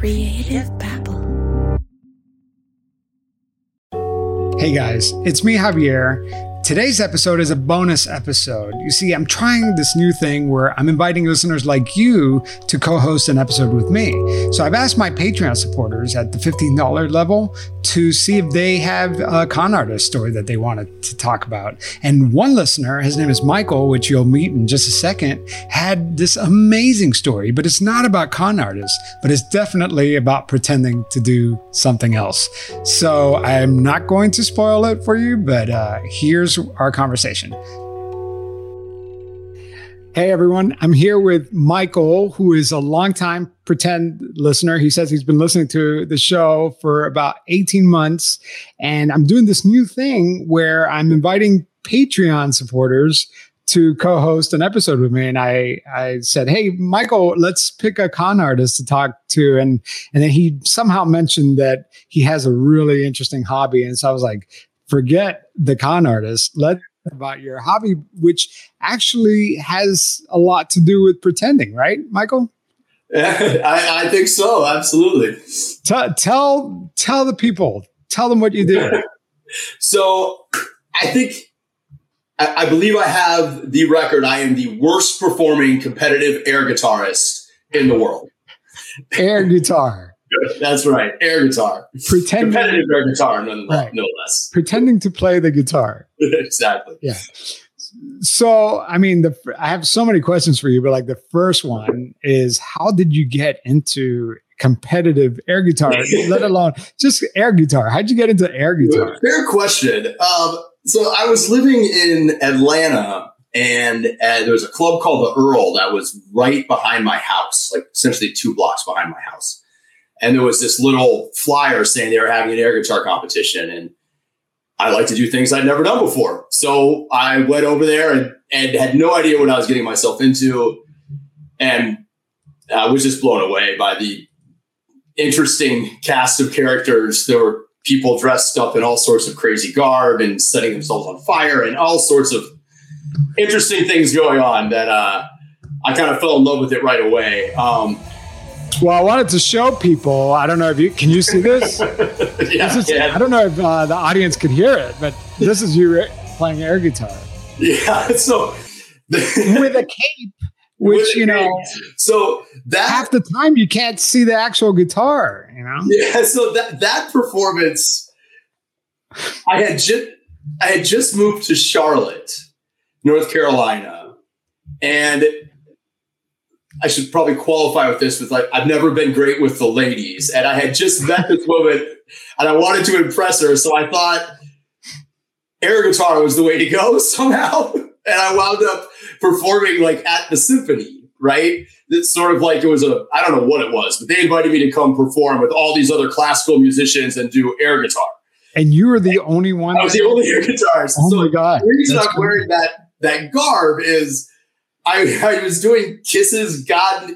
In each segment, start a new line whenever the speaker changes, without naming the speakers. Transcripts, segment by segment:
Creative Babble.
Hey guys, it's me, Javier. Today's episode is a bonus episode. You see, I'm trying this new thing where I'm inviting listeners like you to co host an episode with me. So I've asked my Patreon supporters at the $15 level to see if they have a con artist story that they wanted to talk about. And one listener, his name is Michael, which you'll meet in just a second, had this amazing story, but it's not about con artists, but it's definitely about pretending to do something else. So I'm not going to spoil it for you, but uh, here's our conversation. Hey everyone, I'm here with Michael, who is a longtime pretend listener. He says he's been listening to the show for about 18 months. And I'm doing this new thing where I'm inviting Patreon supporters to co-host an episode with me and I I said, "Hey, Michael, let's pick a con artist to talk to." And and then he somehow mentioned that he has a really interesting hobby and so I was like, "Forget the con artist. Let about your hobby which actually has a lot to do with pretending, right, Michael?"
I, I think so. Absolutely.
Tell tell tell the people. Tell them what you do.
so, I think I, I believe I have the record. I am the worst performing competitive air guitarist in the world.
Air guitar.
That's right, air guitar.
Pretending,
competitive air guitar, no,
Right.
no less.
pretending to play the guitar.
exactly.
Yeah. So, I mean, the I have so many questions for you, but like the first one is how did you get into competitive air guitar, let alone just air guitar? How'd you get into air guitar?
Fair question. Um, so I was living in Atlanta, and uh, there was a club called the Earl that was right behind my house, like essentially two blocks behind my house. And there was this little flyer saying they were having an air guitar competition, and I like to do things I'd never done before. So I went over there and, and had no idea what I was getting myself into, and I was just blown away by the interesting cast of characters. There were people dressed up in all sorts of crazy garb and setting themselves on fire and all sorts of interesting things going on that uh, I kind of fell in love with it right away. Um,
Well, I wanted to show people. I don't know if you can you see this.
yeah,
is-
yeah,
I don't know if uh, the audience could hear it, but this is you playing air guitar
yeah. So,
with a cape, which
With
you know
cape. so that
half the time you can't see the actual guitar. You know.
Yeah, so that that performance, I had just I had just moved to Charlotte, North Carolina, and I should probably qualify with this with like I've never been great with the ladies, and I had just met this woman, and I wanted to impress her, so I thought air guitar was the way to go somehow, and I wound up performing like at the symphony, right? It's sort of like it was a I don't know what it was, but they invited me to come perform with all these other classical musicians and do air guitar.
And you were the only one.
I was the only air guitarist.
Oh
so
my god!
the reason
That's
I'm wearing that that garb is I, I was doing kisses God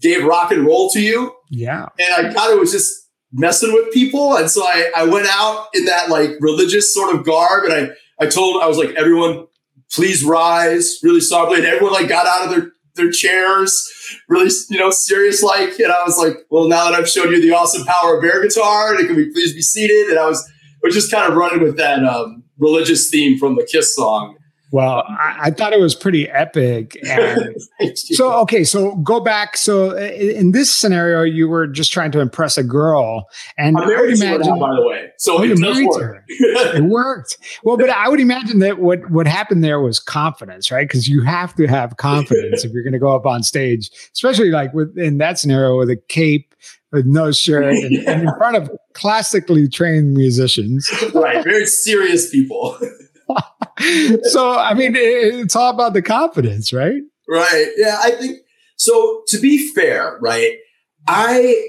gave rock and roll to you,
Yeah.
and I thought it was just messing with people, and so I I went out in that like religious sort of garb, and I I told I was like everyone please rise really softly, and everyone like got out of their their chairs really you know serious like. And i was like well now that i've shown you the awesome power of air guitar and can we please be seated. And i was I was just kind of running with that um, religious theme from the kiss song
Well, I, I thought it was pretty epic. And so, okay, so go back. So, in this scenario, you were just trying to impress a girl, and I would
married her
imagine
now, by the way so it does work
it worked. Well, but I would imagine that what what happened there was confidence, right? Because you have to have confidence if you're going to go up on stage, especially like with in that scenario with a cape, with no shirt, and, and in front of classically trained musicians.
right very serious people
so, I mean, it's all about the confidence, right?
Right. Yeah, I think so. To be fair, right? I,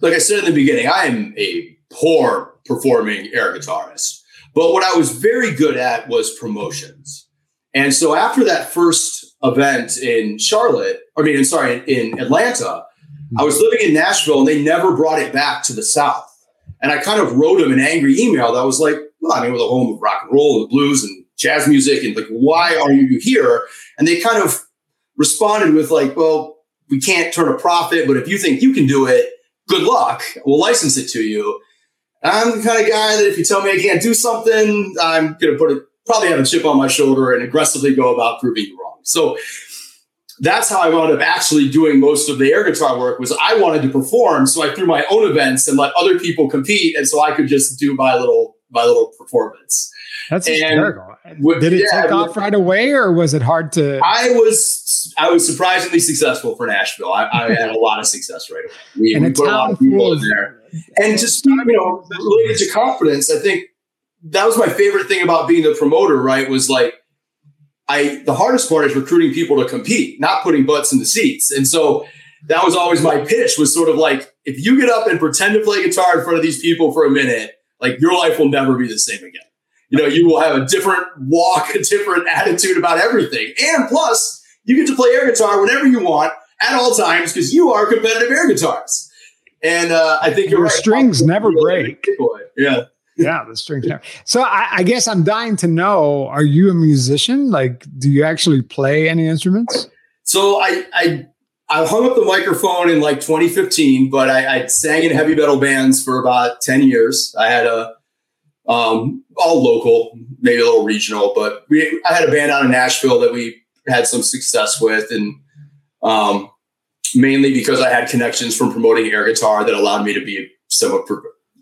like I said in the beginning, I am a poor performing air guitarist. But what I was very good at was promotions. And so after that first event in Charlotte, I mean, in, sorry, in Atlanta, I was living in Nashville and they never brought it back to the South. And I kind of wrote them an angry email that was like, well, I mean, we're the home of rock and roll and blues and jazz music. And like, why are you here? And they kind of responded with like, well, we can't turn a profit, but if you think you can do it, good luck. We'll license it to you. I'm the kind of guy that if you tell me I can't do something, I'm going to put it, probably have a chip on my shoulder and aggressively go about proving you wrong. So that's how I wound up actually doing most of the air guitar work was I wanted to perform. So I threw my own events and let other people compete. And so I could just do my little, my little performance.
That's hysterical. Did it yeah, take off right away, or was it hard to?
I was I was surprisingly successful for Nashville. I, I had a lot of success right away. We,
and we put a lot of people in there,
and just you know, related to confidence, I think that was my favorite thing about being the promoter. Right, was like I the hardest part is recruiting people to compete, not putting butts in the seats, and so. That was always my pitch was sort of like, if you get up and pretend to play guitar in front of these people for a minute, like your life will never be the same again you know, you will have a different walk, a different attitude about everything. And plus, you get to play air guitar whenever you want at all times because you are competitive air guitars. And uh, I think
your
right.
strings never break.
Yeah.
yeah, the strings never. So I, I guess I'm dying to know: Are you a musician? Like, do you actually play any instruments?
So I I I hung up the microphone in like 2015, but I, I sang in heavy metal bands for about 10 years. I had a um, all local, maybe a little regional. But we, I had a band out in Nashville that we had some success with, and um, mainly because I had connections from promoting air guitar that allowed me to be somewhat,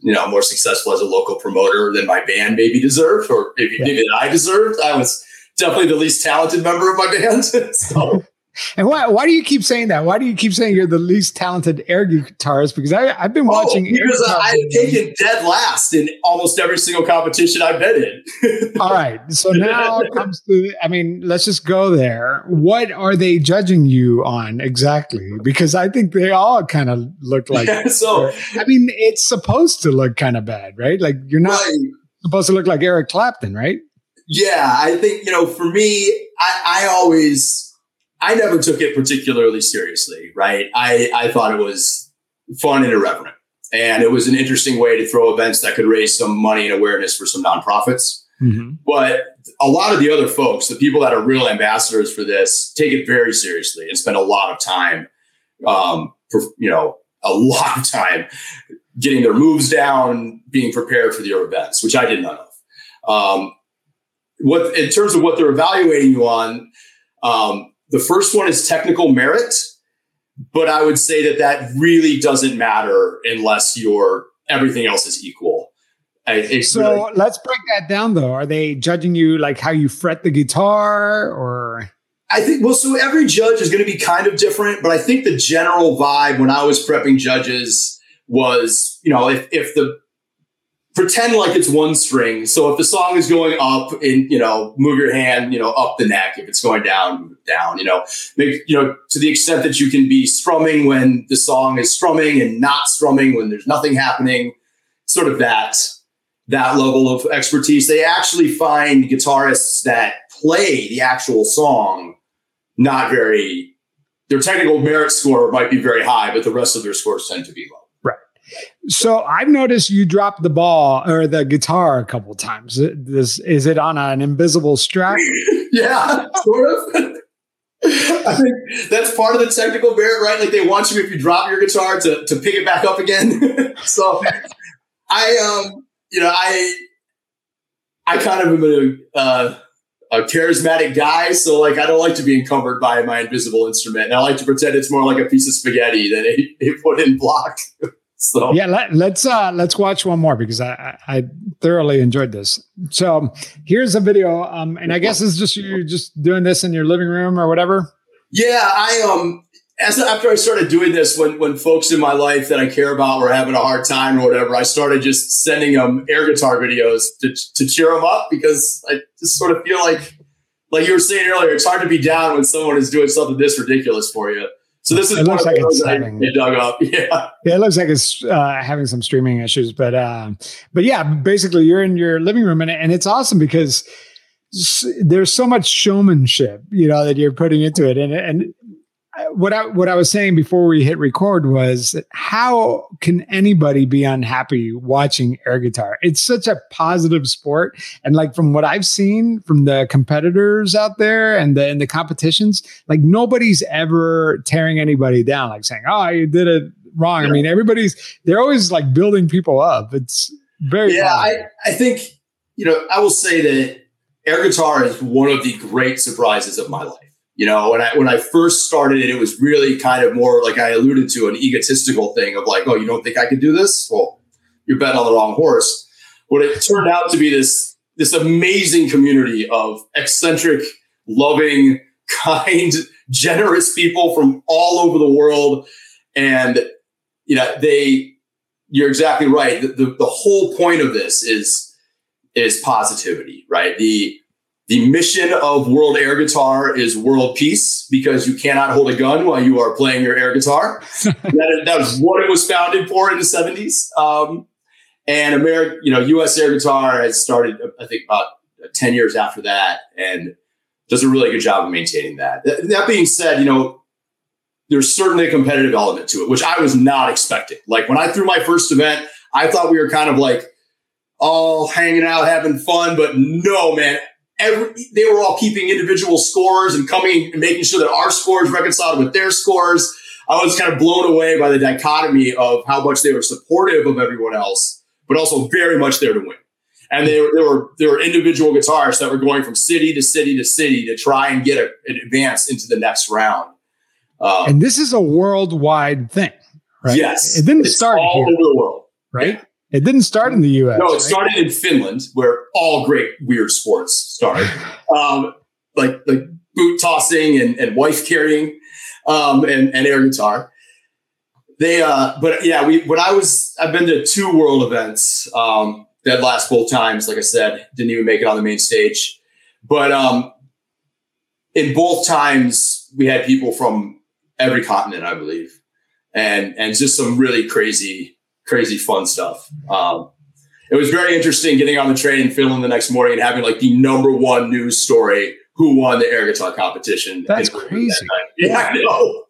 you know, more successful as a local promoter than my band maybe deserved, or maybe, yeah. maybe I deserved. I was definitely the least talented member of my band. so
and why why do you keep saying that? Why do you keep saying you're the least talented air guitarist? Because I, I've been oh, watching.
Oh, because I've taken dead last in almost every single competition I've been in.
All right, so now it comes to. I mean, let's just go there. What are they judging you on exactly? Because I think they all kind of look like.
Yeah, so
I mean, it's supposed to look kind of bad, right? Like you're not right. supposed to look like Eric Clapton, right?
Yeah, I think you know. For me, I, I always I never took it particularly seriously, right? I, I thought it was fun and irreverent. And it was an interesting way to throw events that could raise some money and awareness for some nonprofits. Mm-hmm. But a lot of the other folks, the people that are real ambassadors for this, take it very seriously and spend a lot of time, um, for, you know, a lot of time getting their moves down, being prepared for their events, which I did none of. Um, what in terms of what they're evaluating you on, um, the first one is technical merit, but I would say that that really doesn't matter unless your everything else is equal.
so really, let's break that down though. Are they judging you like how you fret the guitar or?
I think, well, so every judge is going to be kind of different, but I think the general vibe when I was prepping judges was, you know, if, if the pretend like it's one string. So if the song is going up and, you know, move your hand, you know, up the neck. If it's going down, down, you know, make, you know, to the extent that you can be strumming when the song is strumming and not strumming when there's nothing happening, sort of that, that level of expertise. They actually find guitarists that play the actual song not very, their technical merit score might be very high, but the rest of their scores tend to be low.
So I've noticed you drop the ball or the guitar a couple times. This is it on an invisible strap?
yeah, sort of. I think that's part of the technical merit, right? Like they want you if you drop your guitar to to pick it back up again. so I um you know I I kind of am a uh, a charismatic guy, so like I don't like to be encumbered by my invisible instrument, and I like to pretend it's more like a piece of spaghetti than a, a put in block. So
yeah, let, us let's, uh, let's watch one more because I, I thoroughly enjoyed this. So here's a video, um, and I guess it's just you just doing this in your living room or whatever.
Yeah, I um as after I started doing this, when when folks in my life that I care about were having a hard time or whatever, I started just sending them air guitar videos to to cheer them up because I just sort of feel like like you were saying earlier, it's hard to be down when someone is doing something this ridiculous for you. So this is
it looks like it's having,
dug up. Yeah. Yeah,
it looks like it's uh, having some streaming issues, but uh, but yeah, basically you're in your living room and, and it's awesome because there's so much showmanship, you know, that you're putting into it, and and what I what I was saying before we hit record was how can anybody be unhappy watching air guitar? It's such a positive sport, and like from what I've seen from the competitors out there and the in the competitions, like nobody's ever tearing anybody down, like saying, "Oh, you did it wrong. I mean, everybody's they're always like building people up. It's very
yeah. I, I think you know I will say that air guitar is one of the great surprises of my life. You know, when I when I first started it, it was really kind of more like I alluded to an egotistical thing of like, oh, you don't think I can do this? Well, you're betting on the wrong horse. But it turned out to be this this amazing community of eccentric, loving, kind, generous people from all over the world. And you know, they you're exactly right. The, the, the whole point of this is is positivity, right? The the mission of World Air Guitar is world peace because you cannot hold a gun while you are playing your air guitar. that, that was what it was founded for in the 70s. Um, and American, you know, US Air Guitar has started, I think, about 10 years after that and does a really good job of maintaining that. That being said, you know, there's certainly a competitive element to it, which I was not expecting. Like when I threw my first event, I thought we were kind of like all hanging out, having fun, but no, man. Every, they were all keeping individual scores and coming and making sure that our scores reconciled with their scores. I was kind of blown away by the dichotomy of how much they were supportive of everyone else but also very much there to win. And there, there were there were individual guitarists that were going from city to city to city to try and get a, an advance into the next round.
Um, and this is a worldwide thing, right?
Yes,
it didn't start
all
here,
over the world,
right? Yeah. It didn't start in the U.S.
No, it
right?
started in Finland, where all great weird sports start, um, like like boot tossing and, and wife carrying, um, and, and air guitar they uh but yeah we when i was i've been to two world events um dead last both times like i said didn't even make it on the main stage but um in both times we had people from every continent i believe and and just some really crazy crazy fun stuff um it was very interesting getting on the train in finland the next morning and having like the number one news story who won the air guitar competition
that's crazy
that yeah i know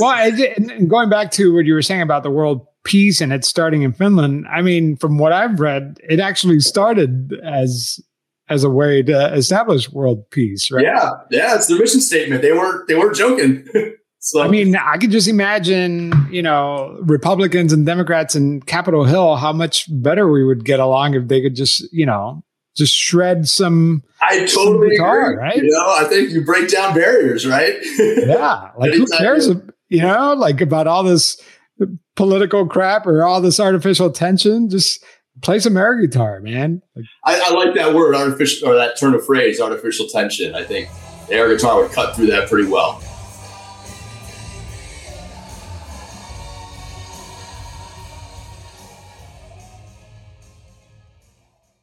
well, and going back to what you were saying about the world peace and it's starting in Finland, I mean, from what I've read, it actually started as as a way to establish world peace, right?
Yeah, yeah, it's the mission statement. They weren't they weren't joking.
so I mean, I could just imagine, you know, Republicans and Democrats in Capitol Hill, how much better we would get along if they could just, you know, just shred some.
I totally
guitar,
agree.
right?
You know, I think you break down barriers, right?
yeah, like who cares? You know, like about all this political crap or all this artificial tension. Just play some air guitar, man.
Like, I, I, like that word, artificial, or that turn of phrase, artificial tension. I think air guitar would cut through that pretty well.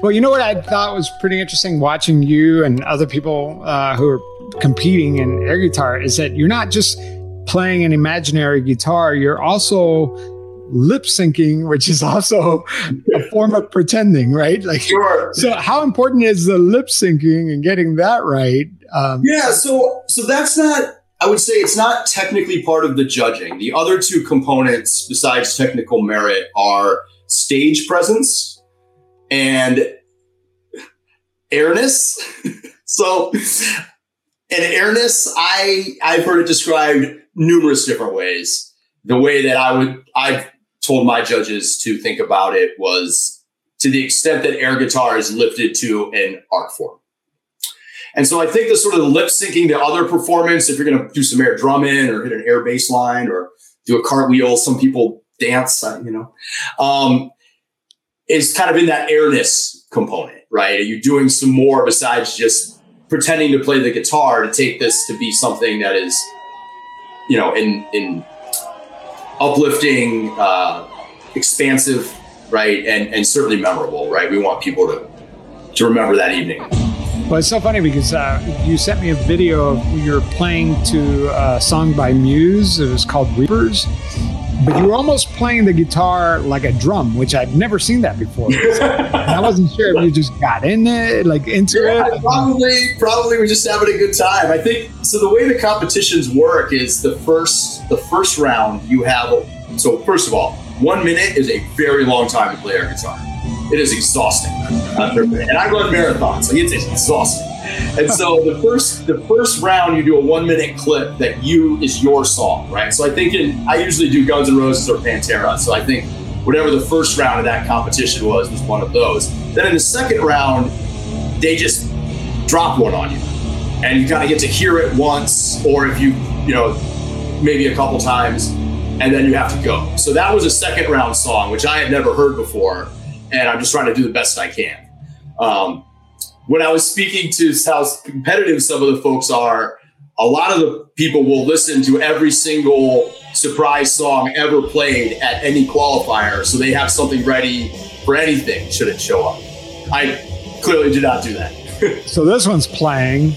Well, you know what I thought was pretty interesting watching you and other people uh, who are competing in air guitar is that you're not just playing an imaginary guitar, you're also lip syncing, which is also a form of pretending, right? Like,
Sure.
so how important is the lip syncing and getting that right? Um,
Yeah, so so that's not I would say it's not technically part of the judging. The other two components besides technical merit are stage presence and airness. so and airness, I I've heard it described numerous different ways. The way that I would I've told my judges to think about it was to the extent that air guitar is lifted to an art form. And so I think the sort of lip syncing to other performance, if you're going to do some air drumming or hit an air bass line or do a cartwheel, some people dance, you know, um, is kind of in that airness component, right? Are you doing some more besides just pretending to play the guitar to take this to be something that is, you know, in in uplifting, uh, expansive, right, and and certainly memorable, right? We want people to to remember that evening.
Well, it's so funny because uh, you sent me a video of you're playing to a song by Muse. It was called Reapers. But you were almost playing the guitar like a drum, which I'd never seen that before. and I wasn't sure if you just got in it, like into
Yeah,
it.
probably, probably we're just having a good time. I think so. The way the competitions work is the first, the first round you have. So first of all, one minute is a very long time to play air guitar. It is exhausting, and I run marathons. Like it's exhausting. And so the first, the first round, you do a one minute clip that you is your song, right? So I think in, I usually do Guns N' Roses or Pantera. So I think whatever the first round of that competition was was one of those. Then in the second round, they just drop one on you and you kind of get to hear it once or if you you know maybe a couple times and then you have to go so that was a second round song which i had never heard before and i'm just trying to do the best i can um, when i was speaking to how competitive some of the folks are a lot of the people will listen to every single surprise song ever played at any qualifier so they have something ready for anything should it show up i clearly did not do that
So this one's playing.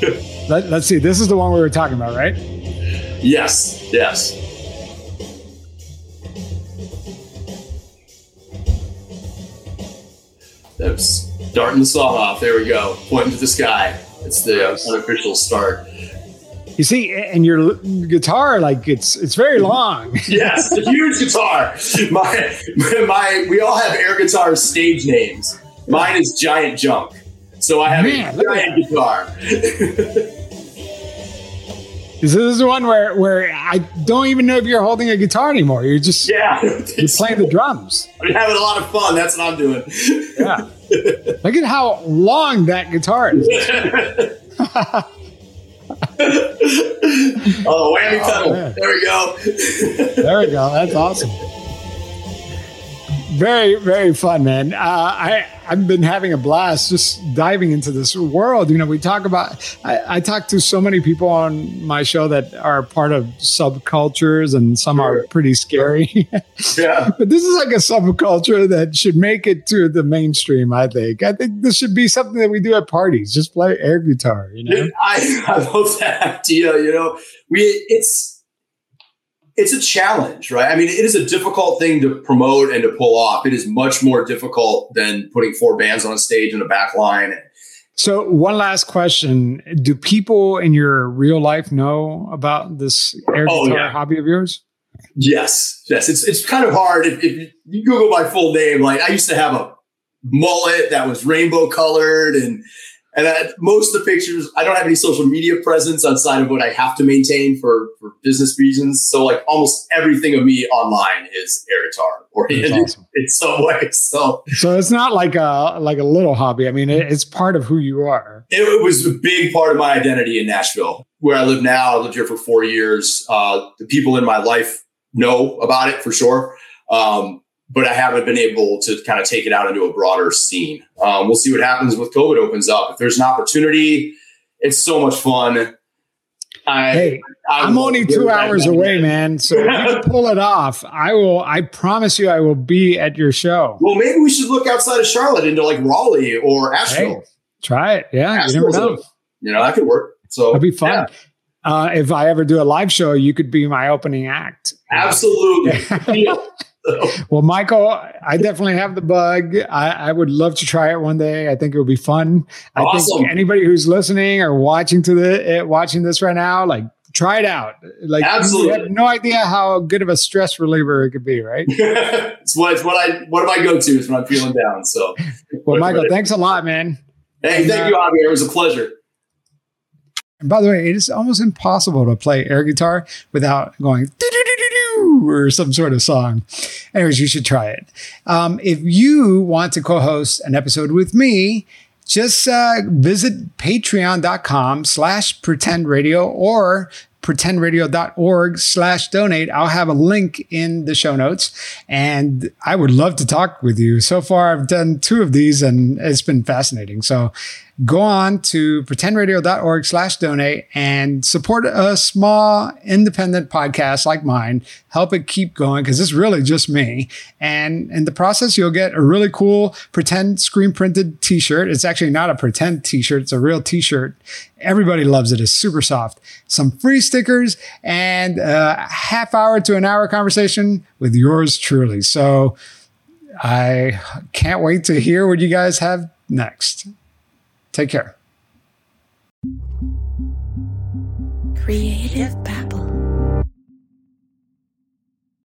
Let, let's see. This is the one we were talking about, right?
Yes, yes. That's starting the saw off. There we go. Pointing to the sky. It's the uh, unofficial start.
You see, and your guitar, like it's it's very long.
Yes, the huge guitar. My, my, we all have air guitar stage names. Mine is Giant Junk. So I have
Man,
a giant guitar.
This is the one where where I don't even know if you're holding a guitar anymore. You're just
yeah,
you're playing the drums.
I'm having a lot of fun. That's what I'm doing.
Yeah. Look at how long that guitar is.
oh, whammy pedal.
Oh, man.
there we go.
There we go. That's awesome. Very, very fun, man. Uh, I I've been having a blast just diving into this world. You know, we talk about. I, I talk to so many people on my show that are part of subcultures, and some are pretty scary.
yeah.
but this is like a subculture that should make it to the mainstream. I think. I think this should be something that we do at parties. Just play air guitar. You know.
I, I love that idea. You know, we it's it's a challenge, right? I mean, it is a difficult thing to promote and to pull off. It is much more difficult than putting four bands on a stage and a back line.
So, one last question: Do people in your real life know about this air
Oh,
guitar
yeah.
hobby of yours?
Yes, yes, it's it's kind of hard if, if you Google my full name. Like I used to have a mullet that was rainbow colored, and and I, most of the pictures. I don't have any social media presence outside of what I have to maintain for for business reasons. So like almost everything of me online is guitar oriented
awesome.
in some way. So
So it's not like a like a little hobby. I mean, it, it's part of who you are.
it was a big part of my identity in Nashville, where I live now. I lived here for four years. Uh, the people in my life know about it for sure. Um, but I haven't been able to kind of take it out into a broader scene. Um, we'll see what happens with COVID opens up. If there's an opportunity, it's so much fun. I,
Hey,
I
I'm only two hours away, man. So if you pull it off, I will. I promise you, I will be at your show.
Well, maybe we should look outside of Charlotte into like Raleigh or Asheville.
Hey, try it. Yeah, you never know.
a- you know, that could work. So
it'd be fun.
yeah,
Uh, if I ever do a live show, you could be my opening act.
absolutely.
well, Michael, I definitely have the bug. I, I, would love to try it one day. I think it would be fun. Awesome. I think anybody who's listening or watching to the uh, watching this right now, like try it out. Like Absolutely. you have no idea how good of a stress reliever it could be, right?
it's what it's what I one of my go tos when I'm feeling down. So,
well, Michael, thanks a lot, man.
Hey, thank uh, you, Javier. It was a pleasure.
And by the way, it is almost impossible to play air guitar without going or some sort of song. Anyways, you should try it. Um, if you want to co-host an episode with me, just uh, visit patreon.com slash pretend radio or pretendradio.org slash donate. I'll have a link in the show notes and I would love to talk with you. So far, I've done two of these and it's been fascinating. So go on to pretendradio.org slash donate and support a small independent podcast like mine. Help it keep going because it's really just me. And in the process, you'll get a really cool pretend screen printed t-shirt. It's actually not a pretend t-shirt. It's a real t-shirt. Everybody loves it. It's super soft. Some free stickers and a half hour to an hour conversation with yours truly. So I can't wait to hear what you guys have next. Take care. Creative power.